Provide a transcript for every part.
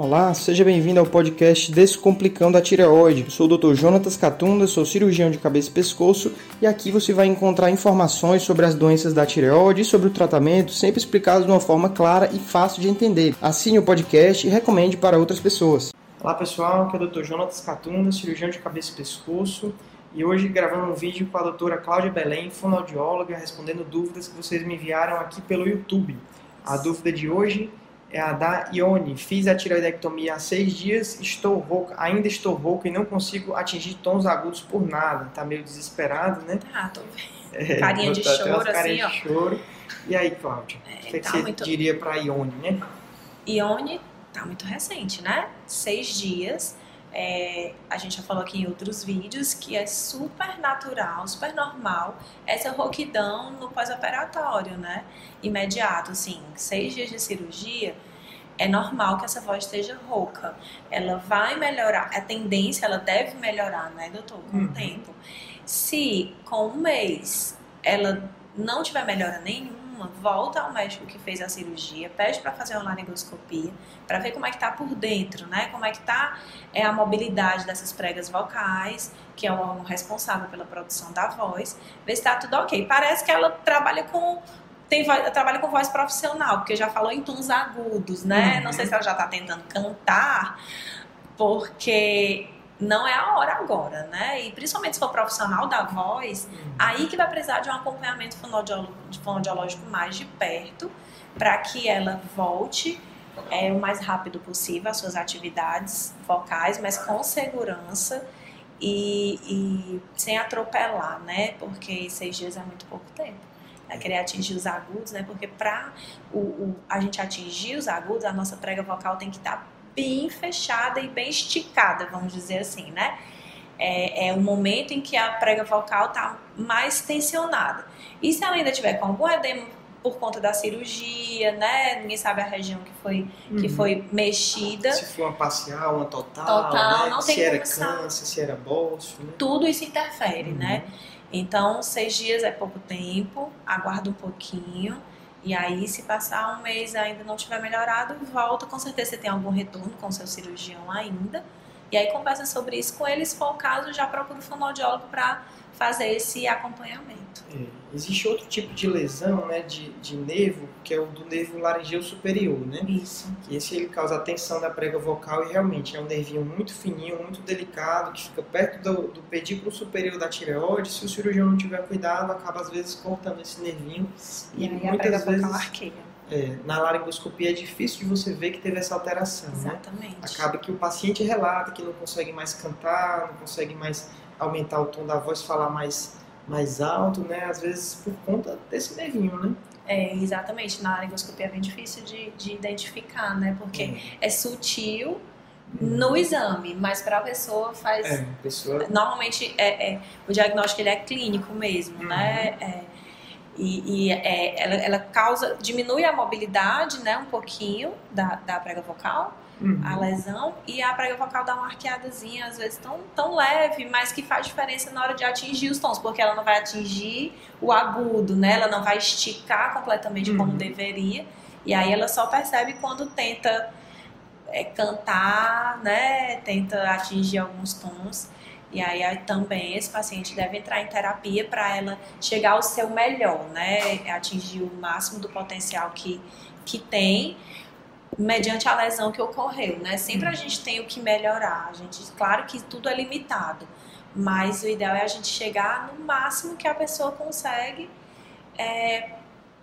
Olá, seja bem-vindo ao podcast Descomplicando a Tireoide. Sou o Dr. Jonatas Catunda, sou cirurgião de cabeça e pescoço e aqui você vai encontrar informações sobre as doenças da tireoide e sobre o tratamento, sempre explicados de uma forma clara e fácil de entender. Assine o podcast e recomende para outras pessoas. Olá pessoal, aqui é o Dr. Jonatas Catunda, cirurgião de cabeça e pescoço e hoje gravando um vídeo com a doutora Cláudia Belém, fonoaudióloga, respondendo dúvidas que vocês me enviaram aqui pelo YouTube. A dúvida de hoje a da Ione. Fiz a tiroidectomia há seis dias, estou rouca, ainda estou rouca e não consigo atingir tons agudos por nada. Tá meio desesperado, né? Ah, tô vendo. É, carinha de choro, carinha assim, de choro. E aí, Cláudia, É, o que, é que tá você muito- diria para Ione, né? Ione tá muito recente, né? Seis dias. É, a gente já falou aqui em outros vídeos que é super natural, super normal essa rouquidão no pós-operatório, né? Imediato, assim, seis dias de cirurgia, é normal que essa voz esteja rouca. Ela vai melhorar, a tendência, ela deve melhorar, né, doutor, com Uhum. o tempo. Se com um mês ela não tiver melhora nenhuma, volta ao médico que fez a cirurgia, pede para fazer uma laringoscopia, para ver como é que tá por dentro, né? Como é que tá é, a mobilidade dessas pregas vocais, que é o órgão responsável pela produção da voz, ver se tá tudo ok. Parece que ela trabalha com tem voz, trabalha com voz profissional, porque já falou em tons agudos, né? Uhum. Não sei se ela já tá tentando cantar, porque não é a hora agora, né? E principalmente se for profissional da voz, Aí que vai precisar de um acompanhamento fonoaudiológico mais de perto, para que ela volte é, o mais rápido possível às suas atividades vocais, mas com segurança e, e sem atropelar, né? Porque seis dias é muito pouco tempo. Vai querer atingir os agudos, né? Porque para o, o- a gente atingir os agudos, a nossa prega vocal tem que estar bem fechada e bem esticada, vamos dizer assim, né? é, é o momento em que a prega vocal está mais tensionada. E se ela ainda tiver com algum edema por conta da cirurgia, né? Ninguém sabe a região que foi, que Uhum. foi mexida. Se for uma parcial, uma total, Total, né? não se tem era câncer, se era bolso, né? Tudo isso interfere, Uhum. né? Então, seis dias é pouco tempo, aguarda um pouquinho. E aí, se passar um mês ainda não tiver melhorado, volta. Com certeza você tem algum retorno com seu cirurgião ainda. E aí conversa sobre isso com ele. Se for o caso, já procura o fonoaudiólogo para fazer esse acompanhamento. É, Existe outro tipo de lesão, né, de, de nervo, que é o do nervo laringeu superior, né? Isso. Que esse ele causa a tensão da prega vocal e realmente é um nervinho muito fininho, muito delicado, que fica perto do, do pedículo superior da tireoide. Se o cirurgião não tiver cuidado, acaba às vezes cortando esse nervinho. E, E muitas vezes- arqueia. É, na laringoscopia é difícil de você ver que teve essa alteração, né? Exatamente. Acaba que o paciente relata que não consegue mais cantar, não consegue mais aumentar o tom da voz, falar mais, mais alto, né? Às vezes por conta desse nervinho, né? É, exatamente. Na laringoscopia é bem difícil de, de identificar, né? Porque é sutil no exame, mas para a pessoa faz. É, a pessoa Normalmente é, é- o diagnóstico ele é clínico mesmo, Uhum. né? É, e e, é, ela, ela causa, diminui a mobilidade, né? Um pouquinho da, da prega vocal, Uhum. a lesão, e a prega vocal dá uma arqueadazinha, às vezes tão, tão leve, mas que faz diferença na hora de atingir os tons, porque ela não vai atingir o agudo, né? Ela não vai esticar completamente como Uhum. deveria. E aí ela só percebe quando tenta é, cantar, né? Tenta atingir alguns tons. E aí, aí também esse paciente deve entrar em terapia para ela chegar ao seu melhor, né? Atingir o máximo do potencial que, que tem mediante a lesão que ocorreu, né? Sempre a gente tem o que melhorar. A gente, claro que tudo é limitado, mas o ideal é a gente chegar no máximo que a pessoa consegue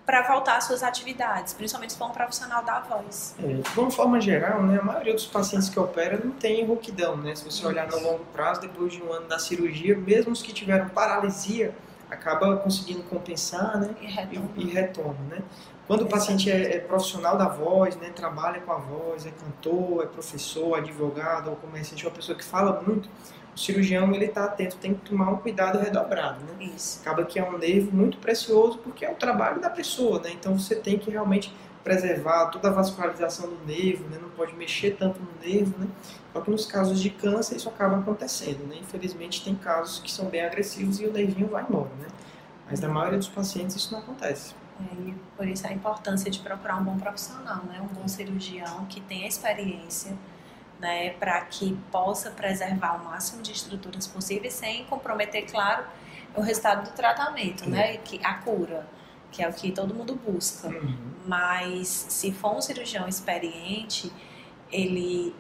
para voltar às suas atividades, principalmente se for um profissional da voz. É, de uma forma geral, né, a maioria dos pacientes que operam não tem rouquidão, né? Se você olhar no longo prazo, depois de um ano da cirurgia, mesmo os que tiveram paralisia, acaba conseguindo compensar, né? E e, retoma. e retoma, né? Quando o paciente é, é profissional da voz, né, trabalha com a voz, é cantor, é professor, advogado ou comerciante, uma pessoa que fala muito, o cirurgião ele está atento, tem que tomar um cuidado redobrado, né? Isso. Acaba que é um nervo muito precioso porque é o trabalho da pessoa, né? Então você tem que realmente preservar toda a vascularização do nervo, né? Não pode mexer tanto no nervo, né? Só que nos casos de câncer isso acaba acontecendo, né? Infelizmente tem casos que são bem agressivos e o nervinho vai embora, né? Mas na maioria dos pacientes isso não acontece. É, e por isso a importância de procurar um bom profissional, né? Um bom cirurgião que tenha experiência, né? Para que possa preservar o máximo de estruturas possíveis sem comprometer, claro, o resultado do tratamento, né? Que a cura, que é o que todo mundo busca. Uhum. Mas se for um cirurgião experiente, ele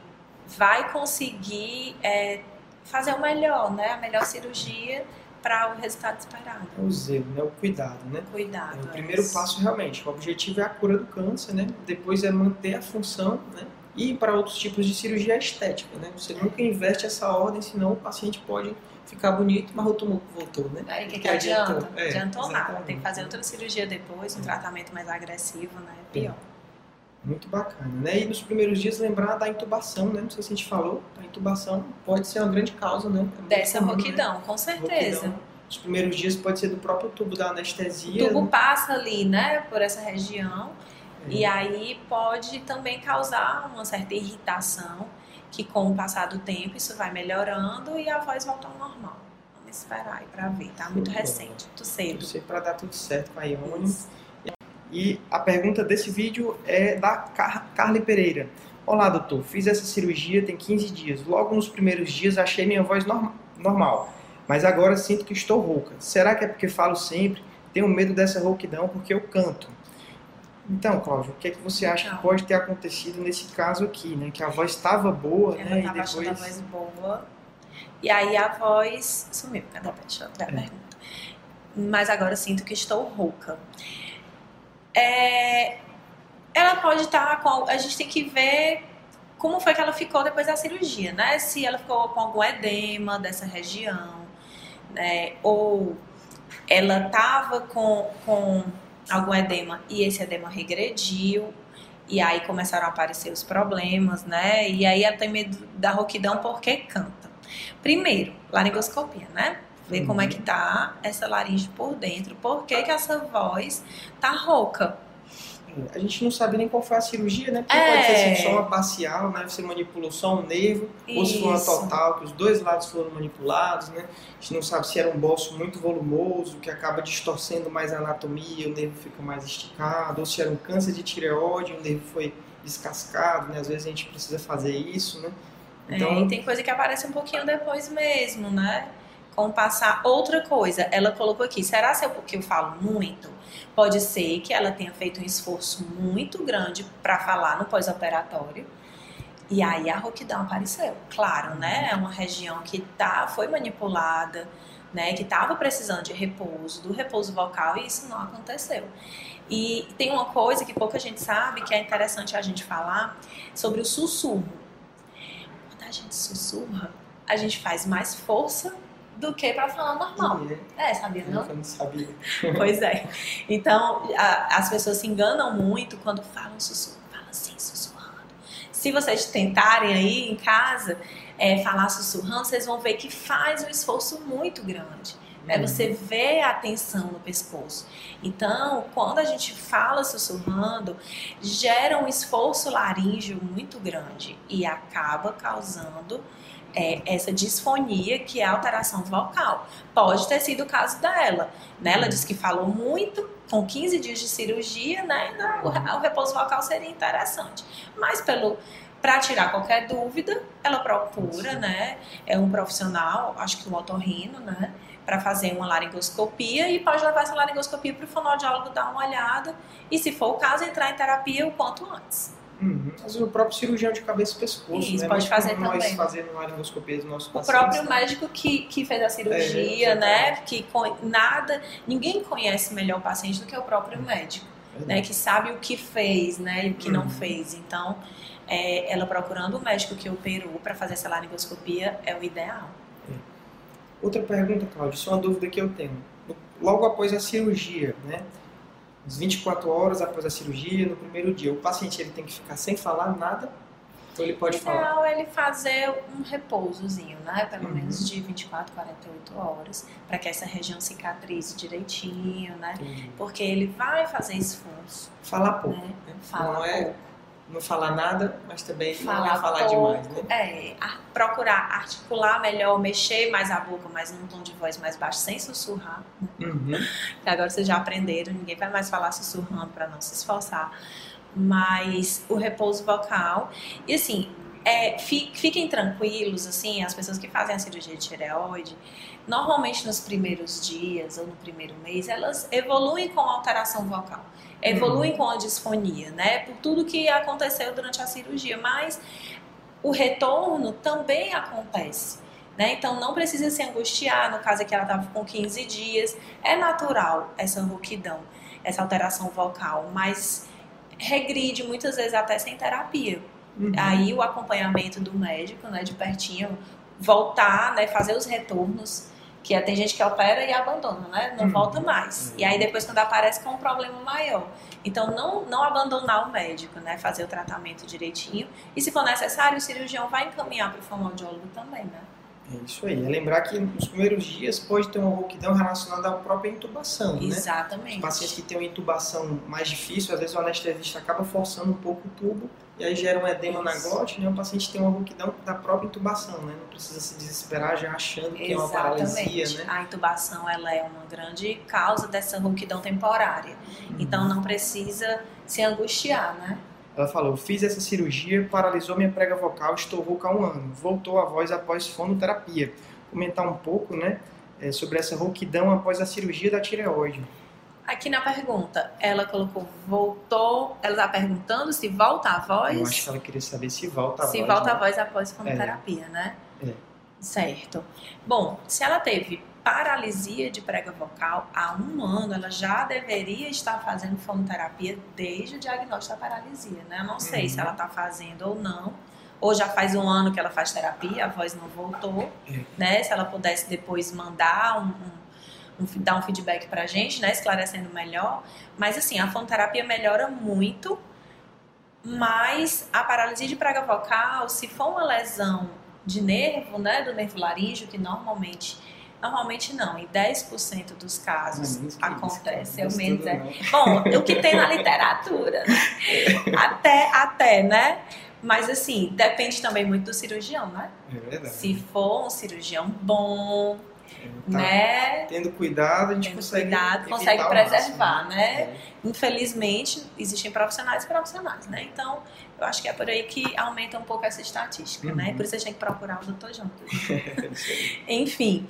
vai conseguir é, fazer o melhor, né? A melhor cirurgia para o resultado esperado. É o zelo, né? O cuidado, né? Cuidado. É, o é primeiro isso. passo realmente, o objetivo é a cura do câncer, né? Depois é manter a função, né? E para outros tipos de cirurgia estética, né? Você nunca investe essa ordem, senão o paciente pode ficar bonito, mas o tumor voltou, né? Aí o que, que Que adiantou. adianta? É, adiantou nada. Tem que fazer outra cirurgia depois, um tratamento mais agressivo, né? Pior. Muito bacana, né? E nos primeiros dias lembrar da intubação, né? Não sei se a gente falou, a intubação pode ser uma grande causa, né? É Dessa comum, né? roquidão, com certeza. Roquidão. Os primeiros dias pode ser do próprio tubo da O anestesia. tubo né? passa ali, né, por essa região, É. e aí pode também causar uma certa irritação, que com o passar do tempo isso vai melhorando e a voz volta ao normal. Vamos esperar aí pra ver, tá muito Muito recente, muito cedo. Torcer para dar tudo certo com a Ione. E a pergunta desse vídeo é da Car Carly Pereira. Olá, doutor. Fiz essa cirurgia tem 15 dias. Logo nos primeiros dias achei minha voz norm normal, mas agora sinto que estou rouca. Será que é porque falo sempre? Tenho medo dessa rouquidão porque eu canto. Então, Cláudio, o que é que você acha Não. que pode ter acontecido nesse caso aqui, né? Que a voz estava boa, Ela né? E tava achando a depois voz boa. E aí a voz sumiu. Cadê? Deixa eu ver a É. pergunta. Mas agora sinto que estou rouca. É, ela pode estar com. A gente tem que ver como foi que ela ficou depois da cirurgia, né? Se ela ficou com algum edema dessa região, né? Ou ela estava com, com algum edema e esse edema regrediu. E aí começaram a aparecer os problemas, né? E aí ela tem medo da rouquidão porque canta. Primeiro, laringoscopia, né? Ver como é que tá essa laringe por dentro. Por que, que essa voz tá rouca? A gente não sabe nem qual foi a cirurgia, né? Porque É. pode ser assim, só uma parcial, né? Você manipulou só um nervo, ou se foi uma Isso. total, que os dois lados foram manipulados, né? A gente não sabe se era um bolso muito volumoso, que acaba distorcendo mais a anatomia, o nervo fica mais esticado, ou se era um câncer de tireoide, o nervo foi descascado, né? Às vezes a gente precisa fazer isso, né? É, Então, e tem coisa que aparece um pouquinho depois mesmo, né? Com passar. Outra coisa, ela colocou aqui, será se é porque eu falo muito? Pode ser que ela tenha feito um esforço muito grande para falar no pós-operatório. E aí a rouquidão apareceu. Claro, né? É uma região que tá, foi manipulada, né? Que estava precisando de repouso, do repouso vocal, e isso não aconteceu. E tem uma coisa que pouca gente sabe, que é interessante a gente falar, sobre o sussurro quando a gente sussurra, a gente faz mais força do que para falar normal. né? É, sabia não? Eu não sabia. pois é. Então, a- as pessoas se enganam muito quando falam sussurro, falam assim, sussurrando. Se vocês tentarem aí em casa é, falar sussurrando, vocês vão ver que faz um esforço muito grande. É você vê a tensão no pescoço. Então, quando a gente fala sussurrando, gera um esforço laríngeo muito grande e acaba causando é, essa disfonia que é a alteração vocal. Pode ter sido o caso dela. Né? Ela disse que falou muito, com 15 dias de cirurgia, né? o, o repouso vocal seria interessante. Mas pelo para tirar qualquer dúvida, ela procura, né? É um profissional, acho que um otorrino, né? Para fazer uma laringoscopia e pode levar essa laringoscopia para o fonoaudiólogo dar uma olhada e, se for o caso, entrar em terapia o quanto antes. Uhum. O próprio cirurgião de cabeça e pescoço, Isso, né? pode Muito fazer comum Nós também. fazendo laringoscopia dos nossos O pacientes. próprio né? médico que, que fez a cirurgia, É, né? Que nada, ninguém conhece melhor o paciente do que o próprio médico, né? Verdade. Que sabe o que fez, né? E o que não Uhum. fez. Então, é, ela procurando o médico que operou para fazer essa laringoscopia é o ideal. Outra pergunta, Cláudio, isso é uma dúvida que eu tenho. Logo após a cirurgia, né? As 24 horas após a cirurgia, no primeiro dia, o paciente ele tem que ficar sem falar nada? Ou ele pode O falar? é ele fazer um repousozinho, né? Pelo Uhum. menos de 24, 48 horas, para que essa região cicatrize direitinho, né? Entendi. Porque ele vai fazer esforço, Falar pouco. né? né? Fala Não é pouco. Não falar nada, mas também falar não é falar pouco, demais, né? É, procurar articular melhor, mexer mais a boca, mas num tom de voz mais baixo, sem sussurrar. Uhum. que agora vocês já aprenderam, ninguém vai mais falar sussurrando para não se esforçar. Mas o repouso vocal. E assim, é, fi- fiquem tranquilos, assim, as pessoas que fazem a cirurgia de tireoide, normalmente nos primeiros dias ou no primeiro mês, elas evoluem com alteração vocal. Evoluem com a disfonia, né? Por tudo que aconteceu durante a cirurgia. Mas o retorno também acontece. Né? Então não precisa se angustiar, no caso aqui ela estava com 15 dias. É natural essa rouquidão, essa alteração vocal, mas regride muitas vezes até sem terapia. Uhum. Aí o acompanhamento do médico, né, de pertinho, voltar, né, fazer os retornos, que é- tem gente que opera e abandona, né, não Uhum. volta mais. E aí depois quando aparece com um problema maior. Então não, não abandonar o médico, né, fazer o tratamento direitinho. E se for necessário, o cirurgião vai encaminhar para o fonoaudiólogo também, né? É isso aí. É lembrar que nos primeiros dias pode ter uma rouquidão relacionada à própria intubação, né? Exatamente. Os pacientes que têm uma intubação mais difícil, às vezes o anestesista acaba forçando um pouco o tubo e aí gera um edema na Isso. glote, né? O paciente tem uma rouquidão da própria intubação, né? Não precisa se desesperar já achando que é uma paralisia, Exatamente. né? A intubação ela é uma grande causa dessa rouquidão temporária. Então não precisa se angustiar, né? Ela falou, fiz essa cirurgia, paralisou minha prega vocal, estou rouca há um ano. Voltou a voz após fonoterapia. Comentar um pouco, né, eh, sobre essa rouquidão após a cirurgia da tireoide. Aqui na pergunta, ela colocou voltou. Ela está perguntando se volta a voz. Eu acho que ela queria saber se volta a se voz. volta né? a voz após fonoterapia, né? É. Certo. Bom, se ela teve paralisia de prega vocal há um ano, ela já deveria estar fazendo fonoterapia desde o diagnóstico da paralisia, né? Eu não sei Uhum. se ela está fazendo ou não. Ou já faz um ano que ela faz terapia, a voz não voltou, É. né? Se ela pudesse depois mandar um, um- um- dar um feedback pra gente, né? Esclarecendo melhor. Mas assim, a fonoterapia melhora muito, mas a paralisia de prega vocal, se for uma lesão de nervo, né? Do nervo laríngeo, que normalmente. Normalmente não, em 10% dos é casos isso, acontece, cara. é menos. É. Bom, o que tem na literatura, né? até, até, né? Mas assim, depende também muito do cirurgião, né? É verdade. Se for um cirurgião bom, Tá né? Tendo cuidado, a gente Tendo consegue. cuidado, consegue preservar, máximo, né? Infelizmente, existem profissionais e profissionais, né? Então, eu acho que é por aí que aumenta um pouco essa estatística, né? Uhum. Por isso a gente tem que procurar o doutor junto. É. Enfim,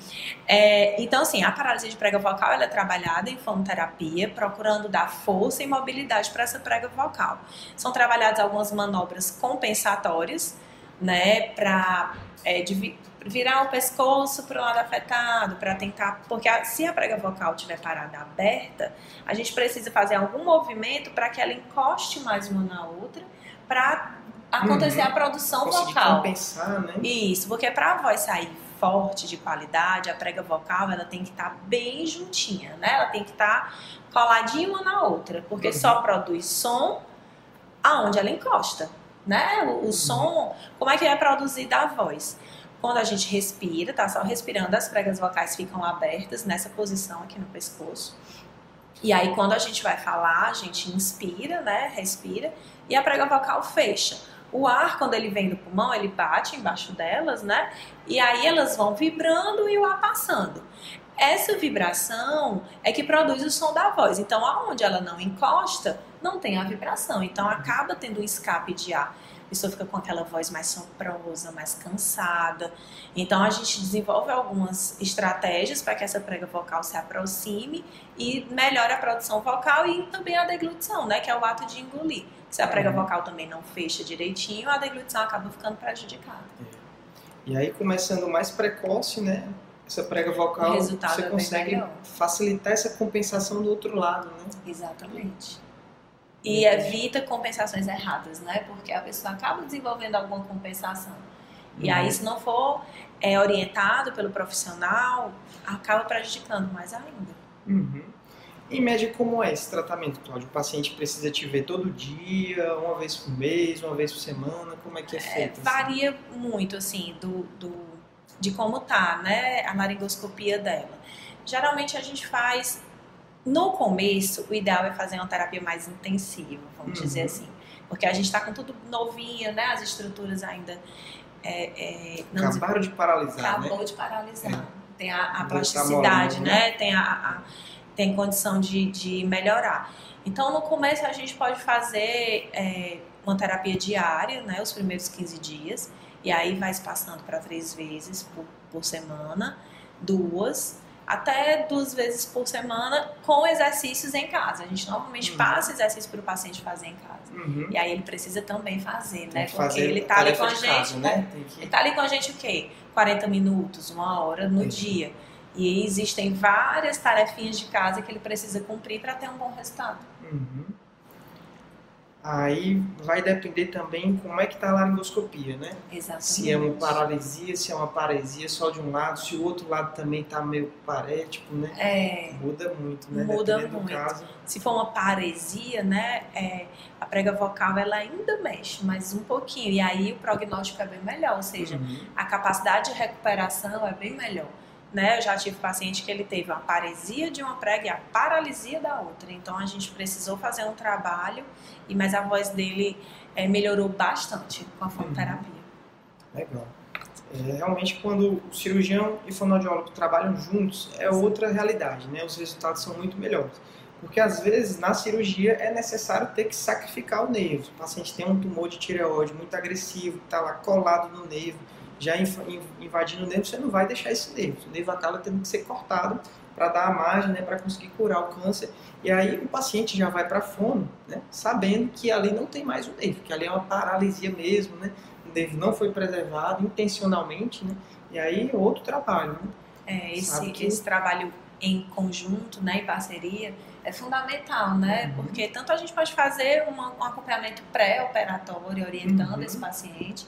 é, então assim, a paralisia de prega vocal ela é trabalhada em fonoterapia, procurando dar força e mobilidade para essa prega vocal. São trabalhadas algumas manobras compensatórias, né, para virar o pescoço para o lado afetado, para tentar, porque a- se a prega vocal estiver parada aberta, a gente precisa fazer algum movimento para que ela encoste mais uma na outra, para acontecer Uhum. a produção Conseguir vocal. compensar, né? Isso, porque para a voz sair forte, de qualidade, a prega vocal ela tem que estar bem juntinha, né? Ela tem que estar coladinha uma na outra, porque Uhum. só produz som aonde ela encosta, né? O, Uhum. o som, como é que é produzida a voz? Quando a gente respira, tá só respirando, as pregas vocais ficam abertas nessa posição aqui no pescoço. E aí, quando a gente vai falar, a gente inspira, né? Respira, e a prega vocal fecha. O ar, quando ele vem do pulmão, ele bate embaixo delas, né? E aí elas vão vibrando e o ar passando. Essa vibração é que produz o som da voz. Então, aonde ela não encosta, não tem a vibração. Então, acaba tendo um escape de ar. Pessoa fica com aquela voz mais soprosa, mais cansada. Então, a gente desenvolve algumas estratégias para que essa prega vocal se aproxime e melhore a produção vocal e também a deglutição, né? Que é o ato de engolir. Se a prega Uhum. vocal também não fecha direitinho, a deglutição acaba ficando prejudicada. E aí, começando mais precoce, né? Essa prega vocal, você é consegue facilitar essa compensação do outro lado, né? Exatamente. E evita compensações erradas, né? Porque a pessoa acaba desenvolvendo alguma compensação. E aí, se não for é, orientado pelo profissional, acaba prejudicando mais ainda. Uhum. Em média, como é esse tratamento, Cláudio? O paciente precisa te ver todo dia, uma vez por mês, uma vez por semana? Como é que é É, feito? assim? varia muito, assim, do, do, de como tá, né? A laringoscopia dela. Geralmente a gente faz. No começo, o ideal é fazer uma terapia mais intensiva, vamos Uhum. dizer assim. Porque a gente está com tudo novinho, né? As estruturas ainda. É, é, não Acabaram de paralisar. Acabou né? de paralisar. É. Tem a, a plasticidade, né? né? Tem, a, a, tem condição de, de melhorar. Então, no começo, a gente pode fazer é, uma terapia diária, né? Os primeiros 15 dias. E aí vai se passando para três vezes por, por semana, duas até duas vezes por semana com exercícios em casa. A gente normalmente uhum. passa exercício para o paciente fazer em casa. Uhum. E aí ele precisa também fazer, né? Porque fazer ele tá ali com a gente, casa, né? Que... Ele tá ali com a gente o quê? 40 minutos, uma hora no dia. E existem várias tarefinhas de casa que ele precisa cumprir para ter um bom resultado. Uhum. Aí vai depender também como é que está a laringoscopia, né? Exatamente. Se é uma paralisia, se é uma paresia só de um lado, se o outro lado também está meio parético, né? É. Muda muito, né? Muda muito. Se for uma paresia, né? É, a prega vocal ela ainda mexe, mas um pouquinho. E aí o prognóstico é bem melhor, ou seja, uhum. a capacidade de recuperação é bem melhor. Né? Eu já tive paciente que ele teve uma paresia de uma prega e a paralisia da outra. Então a gente precisou fazer um trabalho, e mas a voz dele é, melhorou bastante com a fonoterapia. Uhum. Legal. É, realmente, quando o cirurgião e o fonoaudiólogo trabalham juntos, é outra realidade, né? Os resultados são muito melhores. Porque às vezes na cirurgia é necessário ter que sacrificar o nervo. O paciente tem um tumor de tireoide muito agressivo, está lá colado no nervo já invadindo o nervo, você não vai deixar esse nervo. O nervo acaba tendo que ser cortado para dar a margem, né, para conseguir curar o câncer. E aí o paciente já vai para fono, né, sabendo que ali não tem mais o nervo, que ali é uma paralisia mesmo, né, o nervo não foi preservado intencionalmente, né, e aí é outro trabalho. Né. É, esse, que... esse trabalho em conjunto, né, em parceria, é fundamental, né? Uhum. Porque tanto a gente pode fazer uma, um acompanhamento pré-operatório orientando uhum. esse paciente,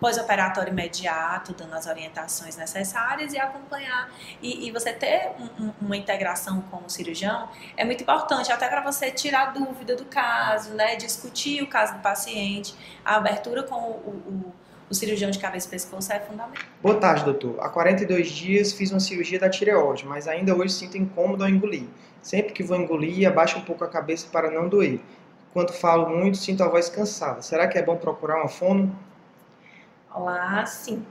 pós-operatório imediato, dando as orientações necessárias e acompanhar. E, e você ter um, um, uma integração com o cirurgião é muito importante, até para você tirar dúvida do caso, né? discutir o caso do paciente. A abertura com o, o, o cirurgião de cabeça e pescoço é fundamental. Boa tarde, doutor. Há 42 dias fiz uma cirurgia da tireoide, mas ainda hoje sinto incômodo ao engolir. Sempre que vou engolir, abaixo um pouco a cabeça para não doer. Quando falo muito, sinto a voz cansada. Será que é bom procurar uma fono? Lá, sim.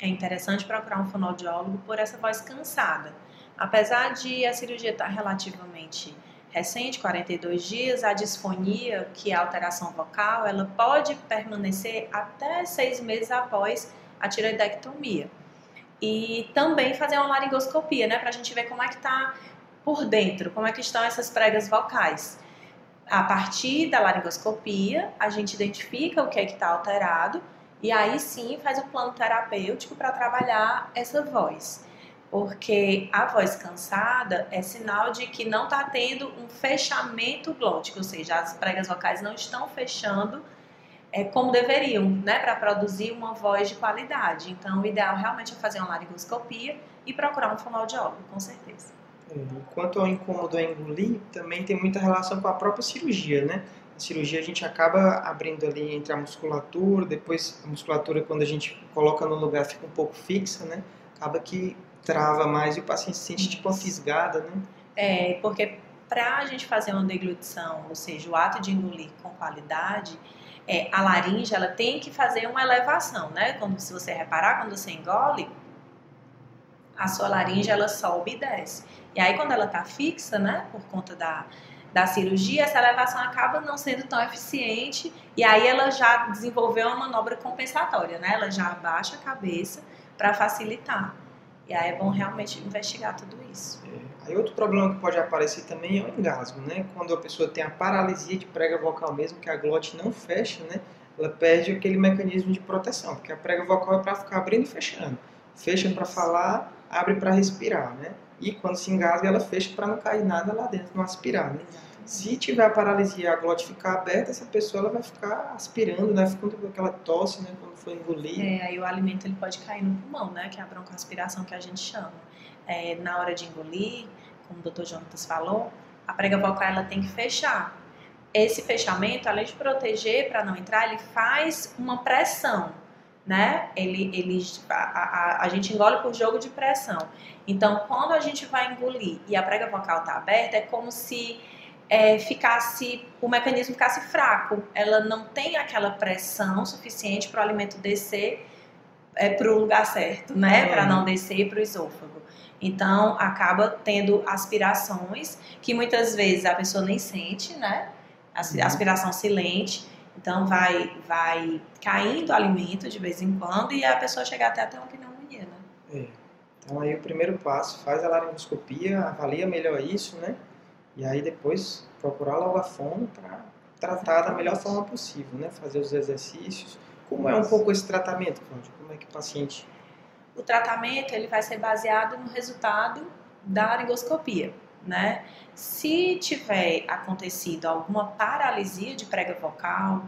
É interessante procurar um fonoaudiólogo por essa voz cansada. Apesar de a cirurgia estar relativamente recente, 42 dias, a disfonia, que é a alteração vocal, ela pode permanecer até seis meses após a tiroidectomia. E também fazer uma laringoscopia, né, para a gente ver como é que está por dentro, como é que estão essas pregas vocais. A partir da laringoscopia, a gente identifica o que é que está alterado e aí sim faz o plano terapêutico para trabalhar essa voz. Porque a voz cansada é sinal de que não está tendo um fechamento glótico, ou seja, as pregas vocais não estão fechando é, como deveriam, né, para produzir uma voz de qualidade. Então, o ideal realmente é fazer uma laringoscopia e procurar um fonoaudiólogo, com certeza. É, quanto ao incômodo a engolir, também tem muita relação com a própria cirurgia, né? Cirurgia a gente acaba abrindo ali entre a musculatura, depois a musculatura quando a gente coloca no lugar fica um pouco fixa, né? Acaba que trava mais e o paciente se sente tipo uma fisgada, né? É, porque para a gente fazer uma deglutição, ou seja, o ato de engolir com qualidade, é, a laringe ela tem que fazer uma elevação, né? Quando se você reparar, quando você engole, a sua laringe ela sobe e desce. E aí quando ela está fixa, né, por conta da da cirurgia, essa elevação acaba não sendo tão eficiente e aí ela já desenvolveu uma manobra compensatória, né? Ela já abaixa a cabeça para facilitar. E aí é bom realmente investigar tudo isso. É. Aí outro problema que pode aparecer também é o engasgo, né? Quando a pessoa tem a paralisia de prega vocal mesmo, que a glote não fecha, né? Ela perde aquele mecanismo de proteção, porque a prega vocal é para ficar abrindo e fechando. Fecha para falar, abre para respirar, né? E quando se engasga ela fecha para não cair nada lá dentro, não aspirar, né? Se tiver a paralisia, a glote ficar aberta, essa pessoa ela vai ficar aspirando, né? Ficando com aquela tosse, né? Quando for engolir. É, aí o alimento ele pode cair no pulmão, né? Que é a broncoaspiração que a gente chama. É, na hora de engolir, como o Dr. Jonatas falou, a prega vocal ela tem que fechar. Esse fechamento, além de proteger para não entrar, ele faz uma pressão né? Ele, ele, a, a, a, gente engole por jogo de pressão. Então, quando a gente vai engolir e a prega vocal está aberta, é como se é, ficasse o mecanismo ficasse fraco. Ela não tem aquela pressão suficiente para o alimento descer é, para o lugar certo, né? Para não descer para o esôfago. Então acaba tendo aspirações que muitas vezes a pessoa nem sente, né? Aspiração silente. Então vai vai caindo o alimento de vez em quando e a pessoa chega até até uma pneumonia, né? É. Então aí o primeiro passo, faz a laringoscopia, avalia melhor isso, né? E aí depois procurar logo a fono para tratar da melhor forma possível, né? Fazer os exercícios. Como é um pouco esse tratamento, Cláudia? Como é que o paciente... O tratamento ele vai ser baseado no resultado da laringoscopia, né? Se tiver acontecido alguma paralisia de prega vocal,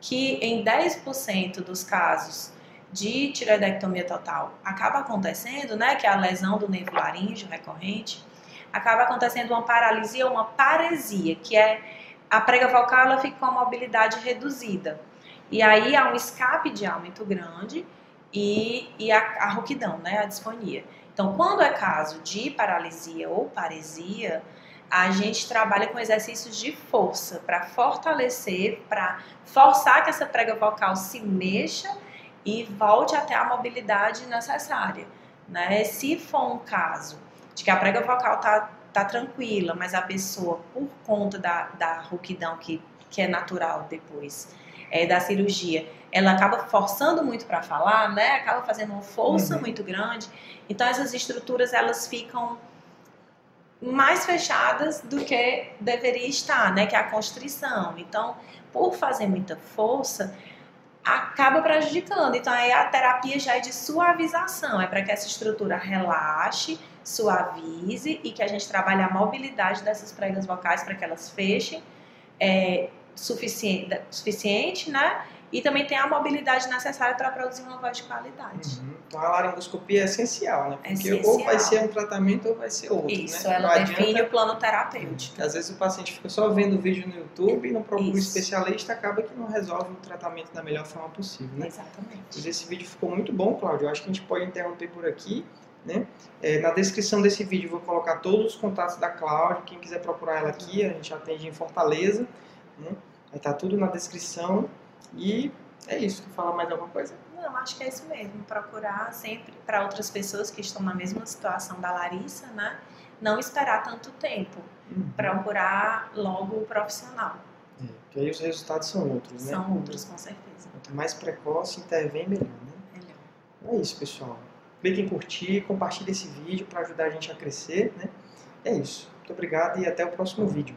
que em 10% dos casos de tireoidectomia total acaba acontecendo, né, que é a lesão do nervo laríngeo recorrente, acaba acontecendo uma paralisia uma paresia, que é a prega vocal ela fica com a mobilidade reduzida. E aí há um escape de ar muito grande e, e a, a rouquidão, né, a disfonia. Então, quando é caso de paralisia ou paresia, a gente trabalha com exercícios de força para fortalecer, para forçar que essa prega vocal se mexa e volte até a mobilidade necessária. Né? Se for um caso de que a prega vocal tá, tá tranquila, mas a pessoa, por conta da, da rouquidão que, que é natural depois é, da cirurgia, ela acaba forçando muito para falar, né? Acaba fazendo uma força uhum. muito grande. Então essas estruturas elas ficam mais fechadas do que deveria estar, né? Que é a constrição. Então, por fazer muita força, acaba prejudicando. Então aí a terapia já é de suavização, é para que essa estrutura relaxe, suavize e que a gente trabalhe a mobilidade dessas pregas vocais para que elas fechem é, suficiente, suficiente, né? E também tem a mobilidade necessária para produzir uma voz de qualidade. Uhum. Então a laringoscopia é essencial, né? Porque essencial. ou vai ser um tratamento ou vai ser outro. Isso, né? ela não define adianta... o plano terapêutico. Às vezes o paciente fica só vendo o vídeo no YouTube e não procura um especialista, acaba que não resolve o tratamento da melhor forma possível, né? Exatamente. Mas esse vídeo ficou muito bom, Cláudio. Eu acho que a gente pode interromper por aqui. Né? É, na descrição desse vídeo vou colocar todos os contatos da Cláudia, quem quiser procurar ela aqui, a gente atende em Fortaleza, né? Vai estar tá tudo na descrição e é isso. Quer falar mais alguma coisa? Não, acho que é isso mesmo. Procurar sempre para outras pessoas que estão na mesma situação da Larissa, né? Não esperar tanto tempo. Uhum. Procurar logo o profissional. É, porque aí os resultados são outros, né? São outros, com certeza. Quanto mais precoce, intervém melhor, né? Melhor. É isso, pessoal. Clique em curtir, compartilhe esse vídeo para ajudar a gente a crescer, né? É isso. Muito obrigado e até o próximo vídeo.